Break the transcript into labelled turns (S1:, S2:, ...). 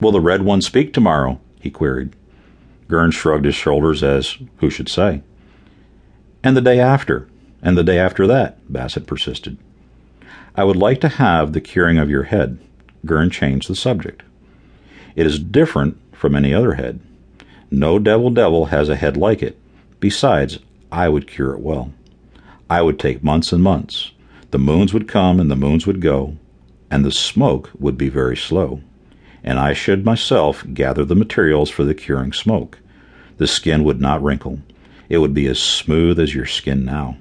S1: Will the Red One speak tomorrow? he queried. Ngurn shrugged his shoulders as who should say. And the day after, and the day after that, Bassett persisted. I would like to have the curing of your head. Ngurn changed the subject. It is different from any other head. No devil devil has a head like it. Besides, I would cure it well. I would take months and months. The moons would come and the moons would go, and the smoke would be very slow. And I should myself gather the materials for the curing smoke. The skin would not wrinkle. It would be as smooth as your skin now.